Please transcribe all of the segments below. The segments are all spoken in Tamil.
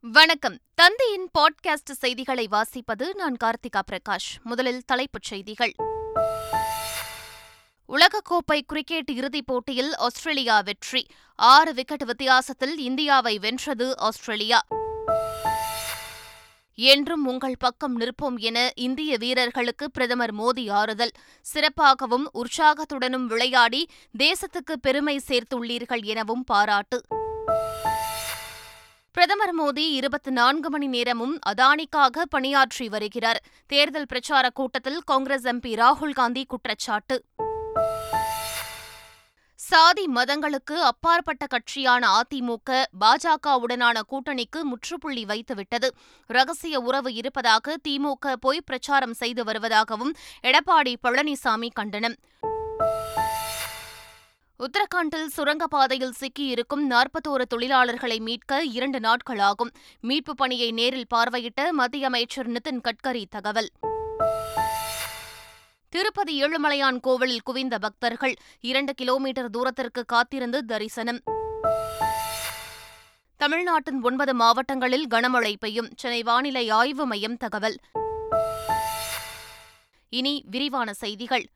வணக்கம். தந்தையின் பாட்காஸ்ட் செய்திகளை வாசிப்பது நான் கார்த்திகா பிரகாஷ். முதலில் தலைப்புச் செய்திகள். உலகக்கோப்பை கிரிக்கெட் இறுதிப் போட்டியில் ஆஸ்திரேலியா வெற்றி. ஆறு விக்கெட் வித்தியாசத்தில் இந்தியாவை வென்றது ஆஸ்திரேலியா. என்றும் உங்கள் பக்கம் நிற்போம் என இந்திய வீரர்களுக்கு பிரதமர் மோடி ஆறுதல். சிறப்பாகவும் உற்சாகத்துடனும் விளையாடி தேசத்துக்கு பெருமை சேர்த்துள்ளீர்கள் எனவும் பாராட்டு. மோடி இருபத்தி நான்கு மணி நேரமும் அதானிக்காக பணியாற்றி வருகிறார். தேர்தல் பிரச்சார கூட்டத்தில் காங்கிரஸ் எம்பி ராகுல் காந்தி குற்றச்சாட்டு. சாதி மதங்களுக்கு அப்பாற்பட்ட கட்சியான அதிமுக பாஜகவுடனான கூட்டணிக்கு முற்றுப்புள்ளி வைத்துவிட்டது. ரகசிய உறவு இருப்பதாக திமுக பொய் பிரச்சாரம் செய்து வருவதாகவும் எடப்பாடி பழனிசாமி கண்டனம். உத்தரகாண்டில் சுரங்கப்பாதையில் சிக்கியிருக்கும் நாற்பத்தோரு தொழிலாளர்களை மீட்க இரண்டு நாட்களாகும். மீட்பு பணியை நேரில் பார்வையிட்ட மத்திய அமைச்சர் நிதின் கட்கரி தகவல். திருப்பதி ஏழுமலையான் கோவிலில் குவிந்த பக்தர்கள் இரண்டு கிலோமீட்டர் தூரத்திற்கு காத்திருந்து தரிசனம். தமிழ்நாட்டின் ஒன்பது மாவட்டங்களில் கனமழை பெய்யும். சென்னை வானிலை ஆய்வு மையம் தகவல். இனி விரிவான செய்திகள்.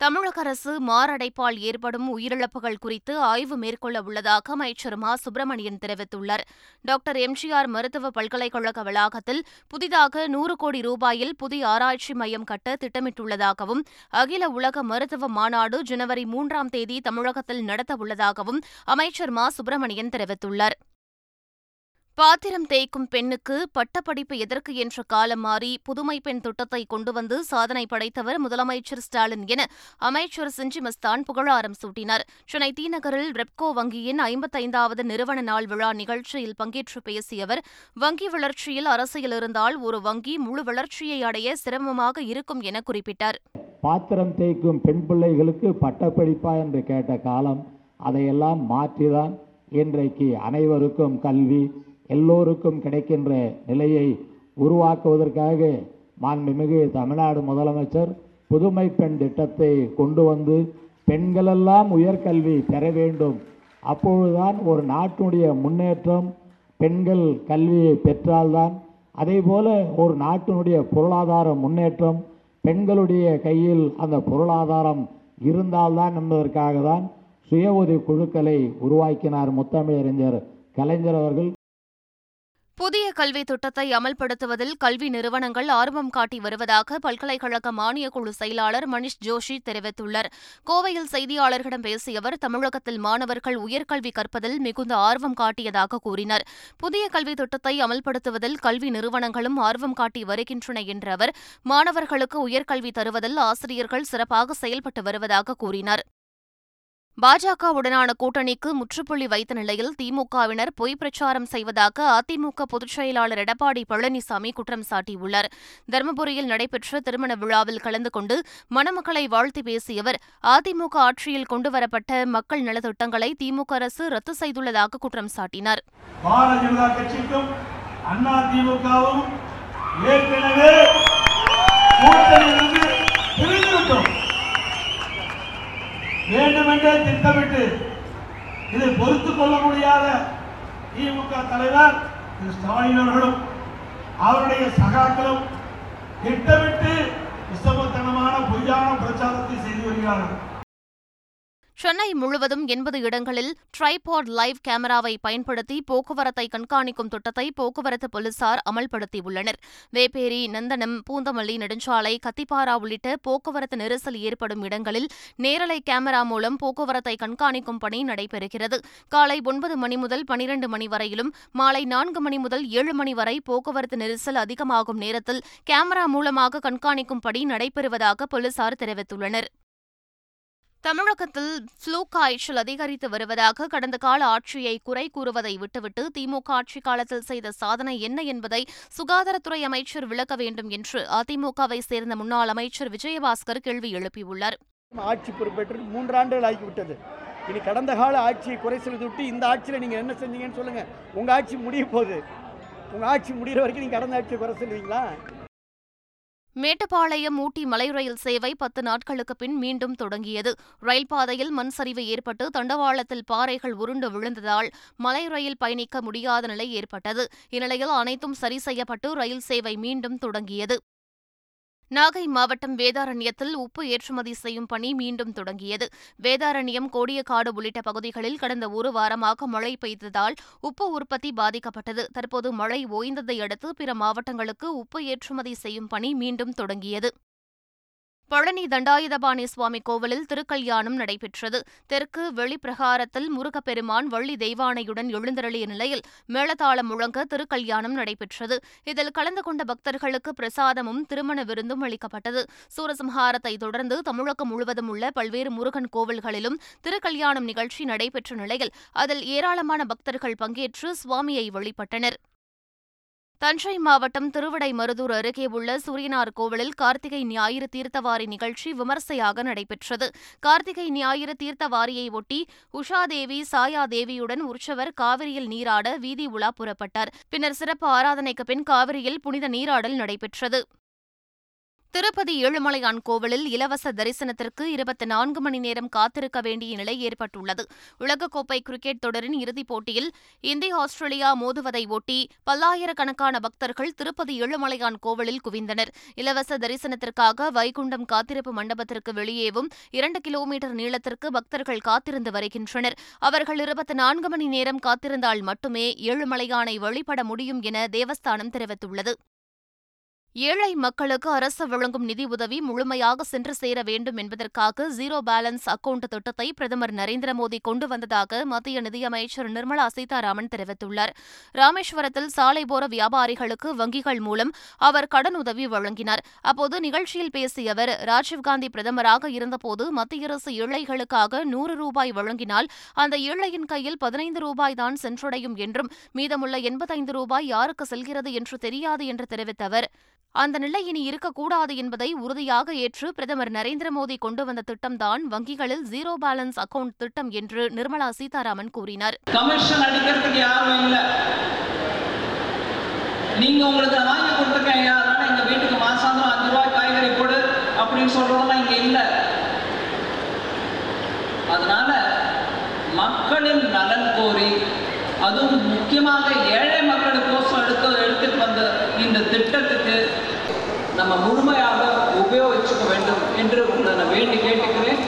தமிழக அரசு மாரடைப்பால் ஏற்படும் உயிரிழப்புகள் குறித்து ஆய்வு மேற்கொள்ள உள்ளதாக அமைச்சர் மா. சுப்பிரமணியன் தெரிவித்துள்ளார். டாக்டர் எம்ஜிஆர் மருத்துவ பல்கலைக்கழக வளாகத்தில் புதிதாக நூறு கோடி ரூபாயில் புதிய ஆராய்ச்சி மையம் கட்ட திட்டமிட்டுள்ளதாகவும் அகில உலக மருத்துவ மாநாடு ஜனவரி மூன்றாம் தேதி தமிழகத்தில் நடத்தவுள்ளதாகவும் அமைச்சர் மா. சுப்பிரமணியன் தெரிவித்துள்ளார். பாத்திரம் தேய்க்கும் பெண்ணுக்கு பட்டப்படிப்பு எதற்கு என்ற காலம் மாறி புதுமை பெண் திட்டத்தை கொண்டு வந்து சாதனை படைத்தவர் முதலமைச்சர் ஸ்டாலின் என அமைச்சர் செஞ்சி மஸ்தான் புகழாரம் சூட்டினார். சென்னை தீநகரில் ரெப்கோ வங்கியின் ஐம்பத்தைந்தாவது நிறுவன நாள் விழா நிகழ்ச்சியில் பங்கேற்று பேசிய அவர் வங்கி வளர்ச்சியில் அரசியல் இருந்தால் ஒரு வங்கி முழு வளர்ச்சியை அடைய சிரமமாக இருக்கும் என குறிப்பிட்டார். பாத்திரம் தேய்க்கும் பெண் பிள்ளைகளுக்கு பட்டப்படிப்பா என்று கேட்ட காலம் அதையெல்லாம் மாற்றிதான் இன்றைக்கு அனைவருக்கும் கல்வி எல்லோருக்கும் கிடைக்கின்ற நிலையை உருவாக்குவதற்காக மாண்புமிகு தமிழ்நாடு முதலமைச்சர் புதுமை பெண் திட்டத்தை கொண்டு வந்து பெண்களெல்லாம் உயர்கல்வி பெற வேண்டும். அப்பொழுதுதான் ஒரு நாட்டினுடைய முன்னேற்றம் பெண்கள் கல்வியை பெற்றால்தான். அதேபோல ஒரு நாட்டினுடைய பொருளாதார முன்னேற்றம் பெண்களுடைய கையில் அந்த பொருளாதாரம் இருந்தால்தான் என்பதற்காக தான் சுய உதவி குழுக்களை உருவாக்கினார் முத்தமிழறிஞர் கலைஞர் அவர்கள். புதிய கல்வித் திட்டத்தை அமல்படுத்துவதில் கல்வி நிறுவனங்கள் ஆர்வம் காட்டி வருவதாக பல்கலைக்கழக மானியக்குழு செயலாளர் மணிஷ் ஜோஷி தெரிவித்துள்ளார். கோவையில் செய்தியாளர்களிடம் பேசிய அவர் தமிழகத்தில் மாணவர்கள் உயர்கல்வி கற்பதில் மிகுந்த ஆர்வம் காட்டியதாக கூறினார். புதிய கல்வித் திட்டத்தை அமல்படுத்துவதில் கல்வி நிறுவனங்களும் ஆர்வம் காட்டி வருகின்றன என்ற அவர் மாணவர்களுக்கு உயர்கல்வி தருவதில் ஆசிரியர்கள் சிறப்பாக செயல்பட்டு வருவதாக கூறினார். பாஜகவுடனான கூட்டணிக்கு முற்றுப்புள்ளி வைத்த நிலையில் திமுகவினர் பொய் பிரச்சாரம் செய்வதாக அதிமுக பொதுச் செயலாளர் எடப்பாடி பழனிசாமி குற்றம் சாட்டியுள்ளார். தருமபுரியில் நடைபெற்ற திருமண விழாவில் கலந்து கொண்டு மணமக்களை வாழ்த்தி பேசிய அவர் அதிமுக ஆட்சியில் கொண்டுவரப்பட்ட மக்கள் நலத்திட்டங்களை திமுக அரசு ரத்து செய்துள்ளதாக குற்றம் சாட்டினார். அண்ணா திமுகவும் ஏற்கனவே கூட்டணியிலிருந்து பிரிந்துவிட்டோம் வேண்டுமென்றே திட்டமிட்டு இதை பொறுத்துக் கொள்ள முடியாத திமுக தலைவர் திரு ஸ்டாலின் அவர்களும் அவருடைய சகாக்களும் திட்டமிட்டு விசமத்தனமான பொய்யான பிரச்சாரத்தை செய்து வருகிறார்கள். சென்னை முழுவதும் எண்பது இடங்களில் ட்ரைபாட் லைவ் கேமராவை பயன்படுத்தி போக்குவரத்தை கண்காணிக்கும் திட்டத்தை போக்குவரத்து போலீசார் அமல்படுத்தியுள்ளனர். வேப்பேரி நந்தனம் பூந்தமல்லி நெடுஞ்சாலை கத்திப்பாரா உள்ளிட்ட போக்குவரத்து நெரிசல் ஏற்படும் இடங்களில் நேரலை கேமரா மூலம் போக்குவரத்தை கண்காணிக்கும் பணி நடைபெறுகிறது. காலை ஒன்பது மணி முதல் பனிரண்டு மணி வரையிலும் மாலை நான்கு மணி முதல் ஏழு மணி வரை போக்குவரத்து நெரிசல் அதிகமாகும் நேரத்தில் கேமரா மூலமாக கண்காணிக்கும் பணி நடைபெறுவதாக போலீசார் தெரிவித்துள்ளனர். தமிழகத்தில் ஃப்ளூ காய்ச்சல் அதிகரித்து வருவதாக கடந்த கால ஆட்சியை குறை கூறுவதை விட்டுவிட்டு திமுக ஆட்சி காலத்தில் செய்த சாதனை என்ன என்பதை சுகாதாரத்துறை அமைச்சர் விளக்க வேண்டும் என்று அதிமுகவை சேர்ந்த முன்னாள் அமைச்சர் விஜயபாஸ்கர் கேள்வி எழுப்பியுள்ளார். ஆட்சி பொறுப்பேற்று மூன்றாண்டுகள் ஆகிவிட்டது. இனி கடந்த கால ஆட்சியை குறை சொல்லிட்டு விட்டு இந்த ஆட்சியில் நீங்கள் என்ன செஞ்சீங்கன்னு சொல்லுங்கள் உங்கள் ஆட்சி முடிய போகுது. உங்கள் ஆட்சி முடிகிற வரைக்கும் நீங்கள் கடந்த ஆட்சியை குறை சொல்லுவீங்களா? மேட்டுப்பாளையம் ஊட்டி மலை ரயில் சேவை பத்து நாட்களுக்கு பின் மீண்டும் தொடங்கியது. ரயில் பாதையில் மண் சரிவு ஏற்பட்டு தண்டவாளத்தில் பாறைகள் உருண்டு விழுந்ததால் மலை ரயில் பயணிக்க முடியாத நிலை ஏற்பட்டது. இந்நிலையில் அனைத்தும் சரி செய்யப்பட்டு ரயில் சேவை மீண்டும் தொடங்கியது. நாகை மாவட்டம் வேதாரண்யத்தில் உப்பு ஏற்றுமதி செய்யும் பணி மீண்டும் தொடங்கியது. வேதாரண்யம் கோடியக்காடு உள்ளிட்ட பகுதிகளில் கடந்த ஒரு வாரமாக மழை பெய்ததால் உப்பு உற்பத்தி பாதிக்கப்பட்டது. தற்போது மழை ஓய்ந்ததை அடுத்து பிற மாவட்டங்களுக்கு உப்பு ஏற்றுமதி செய்யும் பணி மீண்டும் தொடங்கியது. பழனி தண்டாயுதபாணி சுவாமி கோவிலில் திருக்கல்யாணம் நடைபெற்றது. தெற்கு வெளிப்பிரகாரத்தில் முருகப்பெருமான் வள்ளி தெய்வானையுடன் எழுந்தருளிய நிலையில் மேளதாளம் முழங்க திருக்கல்யாணம் நடைபெற்றது. இதில் கலந்து கொண்ட பக்தர்களுக்கு பிரசாதமும் திருமண விருந்தும் அளிக்கப்பட்டது. சூரசம்ஹாரத்தை தொடர்ந்து தமிழகம் முழுவதும் உள்ள பல்வேறு முருகன் கோவில்களிலும் திருக்கல்யாணம் நிகழ்ச்சி நடைபெற்ற நிலையில் அதில் ஏராளமான பக்தர்கள் பங்கேற்று சுவாமியை வழிபட்டனர். தஞ்சை மாவட்டம் திருவிடைமருதூர் அருகே உள்ள சூரியனார் கோவிலில் கார்த்திகை ஞாயிறு தீர்த்தவாரி நிகழ்ச்சி விமர்சையாக நடைபெற்றது. கார்த்திகை ஞாயிறு தீர்த்தவாரியை ஒட்டி உஷாதேவி சாயாதேவியுடன் உற்சவர் காவிரியில் நீராட வீதி உலா புறப்பட்டார். பின்னர் சிறப்பு ஆராதனைக்கு பின் காவிரியில் புனித நீராடல் நடைபெற்றது. திருப்பதி ஏழுமலையான் கோவிலில் இலவச தரிசனத்திற்கு இருபத்தி நான்கு மணி நேரம் காத்திருக்க வேண்டிய நிலை ஏற்பட்டுள்ளது. உலகக்கோப்பை கிரிக்கெட் தொடரின் இறுதிப் போட்டியில் இந்திய ஆஸ்திரேலியா மோதுவதை ஒட்டி பல்லாயிரக்கணக்கான பக்தர்கள் திருப்பதி ஏழுமலையான் கோவிலில் குவிந்தனர். இலவச தரிசனத்திற்காக வைகுண்டம் காத்திருப்பு மண்டபத்திற்கு வெளியேவும் இரண்டு கிலோமீட்டர் நீளத்திற்கு பக்தர்கள் காத்திருந்து வருகின்றனர். அவர்கள் இருபத்தி நான்கு மணி நேரம் காத்திருந்தால் மட்டுமே ஏழுமலையானை வழிபட முடியும் என தேவஸ்தானம் தெரிவித்துள்ளது. ஏழை மக்களுக்கு அரசு வழங்கும் நிதி உதவி முழுமையாக சென்று சேர வேண்டும் என்பதற்காக ஜீரோ பேலன்ஸ் அக்கவுண்ட் திட்டத்தை பிரதமர் நரேந்திர மோடி கொண்டு வந்ததாக மத்திய நிதியமைச்சர் நிர்மலா சீதாராமன் தெரிவித்துள்ளார். ராமேஸ்வரத்தில் சாலை போர வியாபாரிகளுக்கு வங்கிகள் மூலம் அவர் கடன் உதவி வழங்கினார். அப்போது நிகழ்ச்சியில் பேசிய அவர் ராஜீவ்காந்தி பிரதமராக இருந்தபோது மத்திய அரசு ஏழைகளுக்காக நூறு ரூபாய் வழங்கினால் அந்த ஏழையின் கையில் பதினைந்து ரூபாய் தான் சென்றடையும் என்றும் மீதமுள்ள எண்பத்தைந்து ரூபாய் யாருக்கு செல்கிறது என்று தெரியாது என்று தெரிவித்த அவர் அந்த நிலை இனி இருக்கக்கூடாது என்பதை உறுதியாக ஏற்று பிரதமர் நரேந்திர மோடி கொண்டு வந்த திட்டம்தான் வங்கிகளில் ஜீரோ பேலன்ஸ் அக்கவுண்ட் திட்டம் என்று நிர்மலா சீதாராமன் கூறினார். கமிஷன் அடிக்கிறதுக்கு யாரும் இல்லை. நீங்க உங்களுக்கு வாங்கி கொடுத்துருக்கேன் அதனால எங்க வீட்டுக்கு மாசாந்திரம் அஞ்சு ரூபாய் காய்கறி போடு அப்படின்னு சொல்றதெல்லாம் இங்க இல்லை. அதனால மக்களின் நலன் கோரி அதுவும் முக்கியமாக ஏழை மக்களுக்கோசம் எடுக்க எடுத்துட்டு வந்த இந்த திட்டத்துக்கு நம்ம முழுமையாக உபயோகிச்சுக்க வேண்டும் என்று உங்களை நான் வேண்டி கேட்டுக்கிறேன்.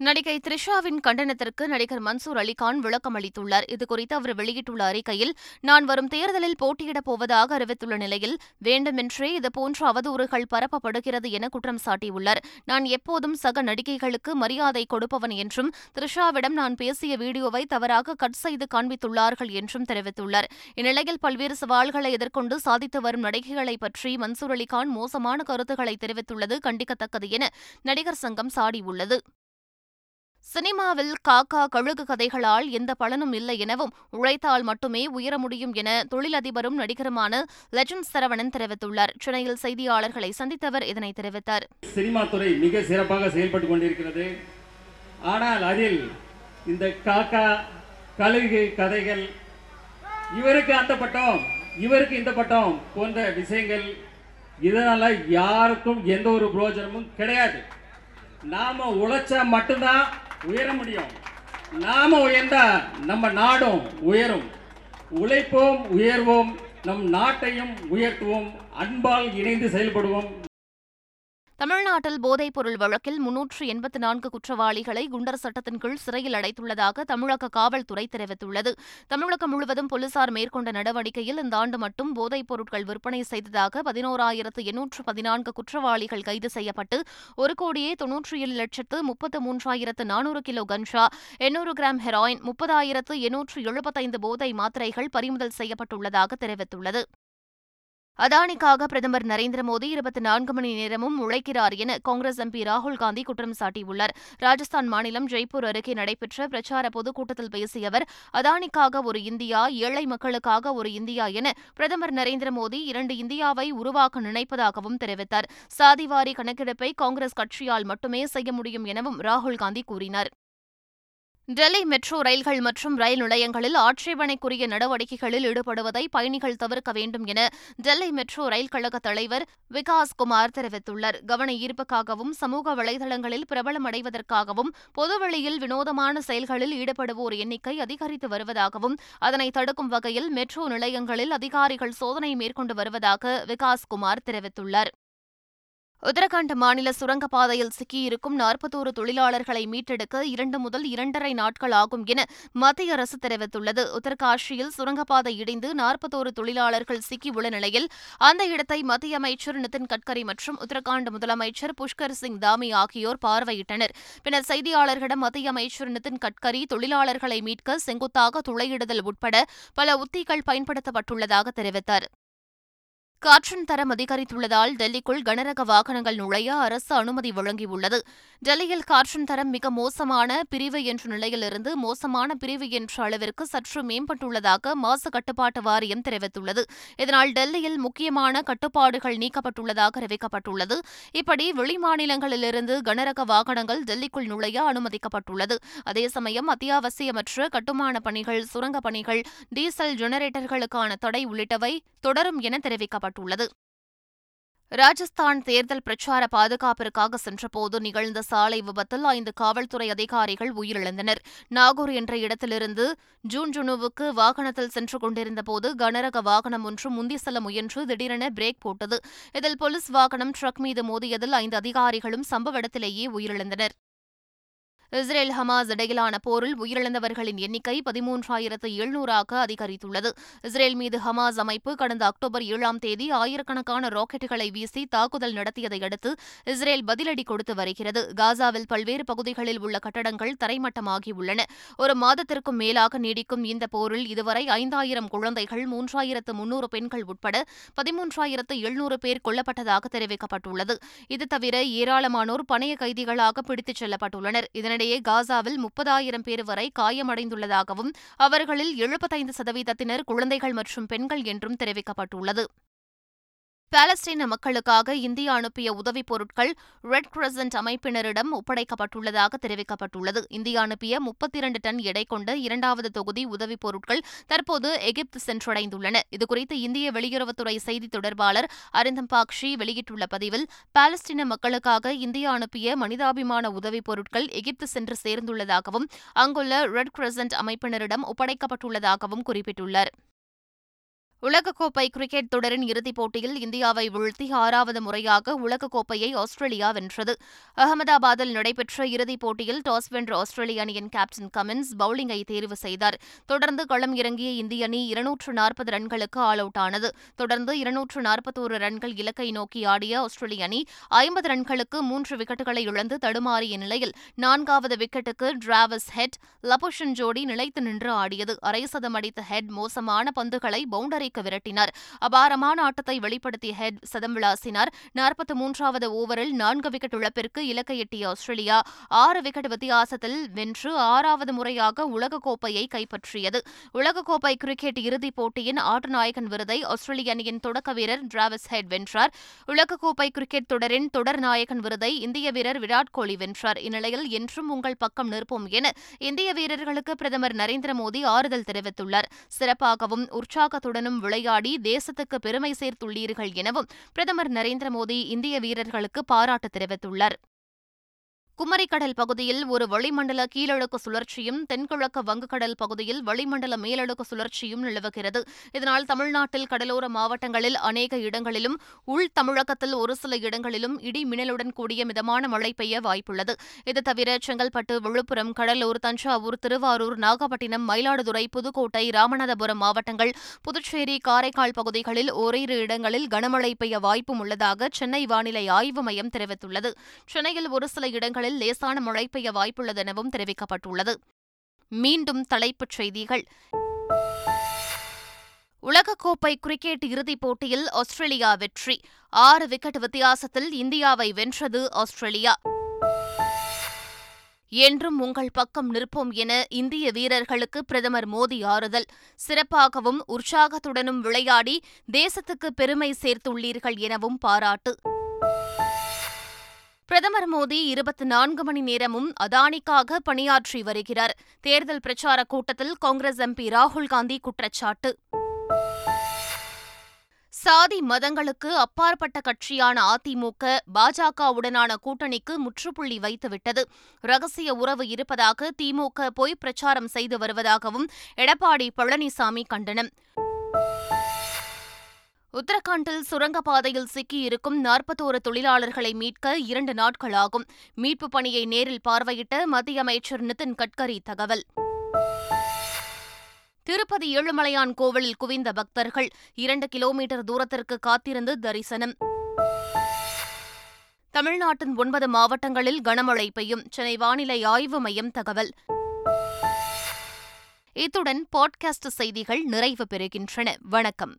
நடிகை த்ரிஷாவின் கண்டனத்திற்கு நடிகர் மன்சூர் அலிகான் விளக்கம் அளித்துள்ளார். இதுகுறித்து அவர் வெளியிட்டுள்ள அறிக்கையில் நான் வரும் தேர்தலில் போட்டியிடப் போவதாக அறிவித்துள்ள நிலையில் வேண்டுமென்றே இதுபோன்ற அவதூறுகள் பரப்பப்படுகிறது என குற்றம் சாட்டியுள்ளார். நான் எப்போதும் சக நடிகைகளுக்கு மரியாதை கொடுப்பவன் என்றும் த்ரிஷாவிடம் நான் பேசிய வீடியோவை தவறாக கட் செய்து காண்பித்துள்ளார்கள் என்றும் தெரிவித்துள்ளார். இந்நிலையில் பல்வேறு சவால்களை எதிர்கொண்டு சாதித்து வரும் நடிகைகளை பற்றி மன்சூர் அலிகான் மோசமான கருத்துக்களை தெரிவித்துள்ளது கண்டிக்கத்தக்கது என நடிகர் சங்கம் சாடியுள்ளது. சினிமாவில் காக்கா கழுகு கதைகளால் எந்த பலனும் இல்லை எனவும் உழைத்தால் மட்டுமே உயர முடியும் என தொழிலதிபரும் நடிகருமான லெஜண்ட் சரவணன் தெரிவித்துள்ளார். சென்னையில் செய்தியாளர்களை சந்தித்தவர் இதனை தெரிவித்தார். சினிமா துறை மிக சிறப்பாக செயல்பட்டு கொண்டிருக்கிறது. ஆனால் அதில் இந்த காக்கா கழுகு கதைகள் இவருக்கு அந்த பட்டம் இவருக்கு இந்த பட்டம் போன்ற விஷயங்கள் இதனால யாருக்கும் எந்த ஒரு பிரயோஜனமும் கிடையாது. நாம உழைச்சா மட்டும்தான் உயர முடியும். நாம உயர்ந்தா நம்ம நாடும் உயரும். உழைப்போம் உயர்வோம் நம் நாட்டையும் உயர்த்துவோம் அன்பால் இணைந்து செயல்படுவோம். தமிழ்நாட்டில் போதைப்பொருள் வழக்கில் முன்னூற்று எண்பத்து நான்கு குற்றவாளிகளை குண்டர் சட்டத்தின் கீழ் சிறையில் அடைத்துள்ளதாக தமிழக காவல்துறை தெரிவித்துள்ளது. தமிழகம் முழுவதும் போலீசார் மேற்கொண்ட நடவடிக்கையில் இந்த ஆண்டு மட்டும் போதைப் பொருட்கள் விற்பனை செய்ததாக பதினோராயிரத்து எண்ணூற்று பதினான்கு குற்றவாளிகள் கைது செய்யப்பட்டு ஒரு கோடியே தொன்னூற்றி ஏழு லட்சத்து முப்பத்து மூன்றாயிரத்து நானூறு கிலோ கஞ்சா எண்ணூறு கிராம் ஹெராயின் முப்பதாயிரத்து எண்ணூற்று எழுபத்தைந்து போதை மாத்திரைகள் பறிமுதல் செய்யப்பட்டுள்ளதாக தெரிவித்துள்ளது. அதானிக்காக பிரதமர் நரேந்திர மோடி இருபத்தி நான்கு மணி நேரமும் உழைக்கிறார் என காங்கிரஸ் எம்பி ராகுல் காந்தி குற்றம் சாட்டியுள்ளார். ராஜஸ்தான் மாநிலம் ஜெய்ப்பூர் அருகே நடைபெற்ற பிரச்சார பொதுக்கூட்டத்தில் பேசிய அவர் அதானிக்காக ஒரு இந்தியா ஏழை மக்களுக்காக ஒரு இந்தியா என பிரதமர் நரேந்திர மோடி இரண்டு இந்தியாவை உருவாக்க நினைப்பதாகவும் தெரிவித்தார். சாதிவாரி கணக்கெடுப்பை காங்கிரஸ் கட்சியால் மட்டுமே செய்ய முடியும் எனவும் ராகுல் காந்தி கூறினார். டெல்லி மெட்ரோ ரயில்கள் மற்றும் ரயில் நிலையங்களில் ஆட்சேபனைக்குரிய நடவடிக்கைகளில் ஈடுபடுவதை பயணிகள் தவிர்க்க வேண்டும் என டெல்லி மெட்ரோ ரயில் கழக தலைவர் விகாஸ் குமார் தெரிவித்துள்ளார். கவன ஈர்ப்புக்காகவும் சமூக வலைதளங்களில் பிரபலமடைவதற்காகவும் பொதுவெளியில் வினோதமான செயல்களில் ஈடுபடுவோர் எண்ணிக்கை அதிகரித்து வருவதாகவும் அதனை தடுக்கும் வகையில் மெட்ரோ நிலையங்களில் அதிகாரிகள் சோதனை மேற்கொண்டு வருவதாக விகாஸ் குமார் தெரிவித்துள்ளார். உத்தரகாண்ட் மாநில சுரங்கப்பாதையில் சிக்கியிருக்கும் நாற்பத்தோரு தொழிலாளர்களை மீட்டெடுக்க இரண்டு முதல் இரண்டரை நாட்கள் ஆகும் என மத்திய அரசு தெரிவித்துள்ளது. உத்தரகாஷியில் சுரங்கப்பாதை இடிந்து நாற்பத்தோரு தொழிலாளர்கள் சிக்கியுள்ள நிலையில் அந்த இடத்தை மத்திய அமைச்சர் நிதின் கட்கரி மற்றும் உத்தரகாண்ட் முதலமைச்சர் புஷ்கர் சிங் தாமி ஆகியோர் பார்வையிட்டனர். பின்னர் செய்தியாளர்களிடம் மத்திய அமைச்சர் நிதின் கட்கரி தொழிலாளர்களை மீட்க செங்குத்தாக துளையிடுதல் உட்பட பல உத்திகள் பயன்படுத்தப்பட்டுள்ளதாக தெரிவித்தார். காற்றின் தரம் அதிகரித்துள்ளதால் டெல்லிக்குள் கனரக வாகனங்கள் நுழைய அரசு அனுமதி வழங்கியுள்ளது. டெல்லியில் காற்றின் தரம் மிக மோசமான பிரிவு என்ற நிலையிலிருந்து மோசமான பிரிவு என்ற அளவிற்கு சற்று மேம்பட்டுள்ளதாக மாசு கட்டுப்பாட்டு வாரியம் தெரிவித்துள்ளது. இதனால் டெல்லியில் முக்கியமான கட்டுப்பாடுகள் நீக்கப்பட்டுள்ளதாக அறிவிக்கப்பட்டுள்ளது. இப்படி வெளிமாநிலங்களிலிருந்து கனரக வாகனங்கள் டெல்லிக்குள் நுழைய அனுமதிக்கப்பட்டுள்ளது. அதே சமயம் அத்தியாவசியமற்ற கட்டுமான பணிகள் சுரங்கப் பணிகள் டீசல் ஜெனரேட்டர்களுக்கான தடை உள்ளிட்டவை தொடரும் என செய்யப்பட்டுள்ளது ராஜஸ்தான் தேர்தல் பிரச்சார பாதுகாப்பிற்காக சென்றபோது நிகழ்ந்த சாலை விபத்தில் ஐந்து காவல்துறை அதிகாரிகள் உயிரிழந்தனர். நாகூர் என்ற இடத்திலிருந்து ஜூன்ஜுனுவுக்கு வாகனத்தில் சென்று கொண்டிருந்தபோது கனரக வாகனம் ஒன்று முந்தி செல்ல முயன்று திடீரென பிரேக் போட்டது. இதில் போலீஸ் வாகனம் ட்ரக் மீது மோதியதில் ஐந்து அதிகாரிகளும் சம்பவ இடத்திலேயே உயிரிழந்தனர். இஸ்ரேல் ஹமாஸ் இடையிலான போரில் உயிரிழந்தவர்களின் எண்ணிக்கை பதிமூன்றாயிரத்து எழுநூறாக அதிகரித்துள்ளது. இஸ்ரேல் மீது ஹமாஸ் அமைப்பு கடந்த அக்டோபர் ஏழாம் தேதி ஆயிரக்கணக்கான ராக்கெட்டுகளை வீசி தாக்குதல் நடத்தியதை அடுத்து இஸ்ரேல் பதிலடி கொடுத்து வருகிறது. காசாவில் பல்வேறு பகுதிகளில் உள்ள கட்டடங்கள் தரைமட்டமாகியுள்ளன. ஒரு மாதத்திற்கும் மேலாக நீடிக்கும் இந்த போரில் இதுவரை ஐந்தாயிரம் குழந்தைகள் மூன்றாயிரத்து முன்னூறு பெண்கள் உட்பட பதிமூன்றாயிரத்து எழுநூறு பேர் கொல்லப்பட்டதாக தெரிவிக்கப்பட்டுள்ளது. இது தவிர ஏராளமானோர் பணைய கைதிகளாக பிடித்துச் செல்லப்பட்டுள்ளனர். இதனிடையே காசாவில் முப்பதாயிரம் பேர் வரை காயமடைந்துள்ளதாகவும் அவர்களில் எழுபத்தைந்து சதவீதத்தினர் குழந்தைகள் மற்றும் பெண்கள் என்றும் தெரிவிக்கப்பட்டுள்ளது. பாலஸ்தீன மக்களுக்காக இந்தியா அனுப்பிய உதவிப் பொருட்கள் ரெட் கிரசன்ட் அமைப்பினரிடம் ஒப்படைக்கப்பட்டுள்ளதாக தெரிவிக்கப்பட்டுள்ளது. இந்தியா அனுப்பிய முப்பத்தி இரண்டு டன் எடை கொண்ட இரண்டாவது தொகுதி உதவிப் பொருட்கள் தற்போது எகிப்து சென்றடைந்துள்ளன. இதுகுறித்து இந்திய வெளியுறவுத்துறை செய்தி தொடர்பாளர் அரிந்தம் பாக்ஷி வெளியிட்டுள்ள பதிவில் பாலஸ்தீன மக்களுக்காக இந்தியா அனுப்பிய மனிதாபிமான உதவிப் பொருட்கள் எகிப்து சென்று சேர்ந்துள்ளதாகவும் அங்குள்ள ரெட் கிரசன்ட் அமைப்பினரிடம் ஒப்படைக்கப்பட்டுள்ளதாகவும் குறிப்பிட்டுள்ளார். உலகக்கோப்பை கிரிக்கெட் தொடரின் இறுதிப் போட்டியில் இந்தியாவை வீழ்த்தி ஆறாவது முறையாக உலகக்கோப்பையை ஆஸ்திரேலியா வென்றது. அகமதாபாத்தில் நடைபெற்ற இறுதிப் போட்டியில் டாஸ் வென்ற ஆஸ்திரேலிய அணியின் கேப்டன் கமின்ஸ் பவுலிங்கை தேர்வு செய்தார். தொடர்ந்து களம் இறங்கிய இந்திய அணி இருநூற்று நாற்பது ரன்களுக்கு ஆல் அவுட் ஆனது. தொடர்ந்து இருநூற்று நாற்பத்தோரு ரன்கள் இலக்கை நோக்கி ஆடிய ஆஸ்திரேலிய அணி ஐம்பது ரன்களுக்கு மூன்று விக்கெட்டுகளை இழந்து தடுமாறிய நிலையில் நான்காவது விக்கெட்டுக்கு டிராவஸ் ஹெட் லபுஷன் ஜோடி நிலைத்து நின்று ஆடியது. அரை சதம் அடித்த ஹெட் மோசமான பந்துகளை பவுண்டரி பவுண்டரிக்கு விரட்டினார். அபாரமான ஆட்டத்தை வெளிப்படுத்திய ஹெட் சதம் விளாசினார் நாற்பத்தி மூன்றாவது ஓவரில் நான்கு விக்கெட் இழப்பிற்கு இலக்கை எட்டிய ஆஸ்திரேலியா ஆறு விக்கெட் வித்தியாசத்தில் வென்று ஆறாவது முறையாக உலகக்கோப்பையை கைப்பற்றியது. உலகக்கோப்பை கிரிக்கெட் இறுதிப் போட்டியின் ஆட்டநாயகன் விருதை ஆஸ்திரேலிய அணியின் தொடக்க வீரர் டிராவிஸ் ஹெட் வென்றார். உலகக்கோப்பை கிரிக்கெட் தொடரின் தொடர் நாயகன் விருதை இந்திய வீரர் விராட் கோலி வென்றார். இந்நிலையில் என்றும் உங்கள் பக்கம் நிற்போம் என இந்திய வீரர்களுக்கு பிரதமர் நரேந்திர மோடி ஆறுதல் தெரிவித்துள்ளார். சிறப்பாகவும் உற்சாகத்துடனும் விளையாடி தேசத்துக்கு பெருமை சேர்த்துள்ளீர்கள் எனவும் பிரதமர் நரேந்திர மோடி இந்திய வீரர்களுக்கு பாராட்டு தெரிவித்துள்ளார். குமரிக்கடல் பகுதியில் ஒரு வளிமண்டல கீழடுக்கு சுழற்சியும் தென்கிழக்கு வங்கக்கடல் பகுதியில் வளிமண்டல மேலடுக்கு சுழற்சியும் நிலவுகிறது. இதனால் தமிழ்நாட்டில் கடலோர மாவட்டங்களில் அநேக இடங்களிலும் உள் தமிழகத்தில் ஒரு சில இடங்களிலும் இடி மின்னலுடன் கூடிய மிதமான மழை பெய்ய வாய்ப்புள்ளது. இது தவிர செங்கல்பட்டு விழுப்புரம் கடலூர் தஞ்சாவூர் திருவாரூர் நாகப்பட்டினம் மயிலாடுதுறை புதுக்கோட்டை ராமநாதபுரம் மாவட்டங்கள் புதுச்சேரி காரைக்கால் பகுதிகளில் ஓரிரு இடங்களில் கனமழை பெய்ய வாய்ப்பும் உள்ளதாக சென்னை வானிலை ஆய்வு மையம் தெரிவித்துள்ளது. சென்னையில் ஒரு சில இடங்களில் இடங்களில் லேசான மழை பெய்ய வாய்ப்புள்ளதெனவும் தெரிவிக்கப்பட்டுள்ளது. மீண்டும் தலைப்புச் செய்திகள். உலகக்கோப்பை கிரிக்கெட் இறுதிப் போட்டியில் ஆஸ்திரேலியா வெற்றி. ஆறு விக்கெட் வித்தியாசத்தில் இந்தியாவை வென்றது ஆஸ்திரேலியா. என்றும் உங்கள் பக்கம் நிற்போம் என இந்திய வீரர்களுக்கு பிரதமர் மோடி ஆறுதல். சிறப்பாகவும் உற்சாகத்துடனும் விளையாடி தேசத்துக்கு பெருமை சேர்த்துள்ளீர்கள் எனவும் பாராட்டு. பிரதமர் மோடி இருபத்தி நான்கு மணி நேரமும் அதானிக்காக பணியாற்றி வருகிறார். தேர்தல் பிரச்சார கூட்டத்தில் காங்கிரஸ் எம்பி ராகுல்காந்தி குற்றச்சாட்டு. சாதி மதங்களுக்கு அப்பாற்பட்ட கட்சியான அதிமுக பாஜகவுடனான கூட்டணிக்கு முற்றுப்புள்ளி வைத்துவிட்டது. ரகசிய உறவு இருப்பதாக திமுக பொய் பிரச்சாரம் செய்து வருவதாகவும் எடப்பாடி பழனிசாமி கண்டனம். உத்தரகாண்டில் சுரங்கப்பாதையில் சிக்கியிருக்கும் நாற்பத்தோரு தொழிலாளர்களை மீட்க இரண்டு நாட்களாகும். மீட்பு பணியை நேரில் பார்வையிட்ட மத்திய அமைச்சர் நிதின் கட்கரி தகவல். திருப்பதி ஏழுமலையான் கோவிலில் குவிந்த பக்தர்கள் இரண்டு கிலோமீட்டர் தூரத்திற்கு காத்திருந்து தரிசனம். தமிழ்நாட்டின் ஒன்பது மாவட்டங்களில் கனமழை பெய்யும். சென்னை வானிலை ஆய்வு மையம் தகவல். இத்துடன் பாட்காஸ்ட் செய்திகள் நிறைவு பெறுகின்றன. வணக்கம்.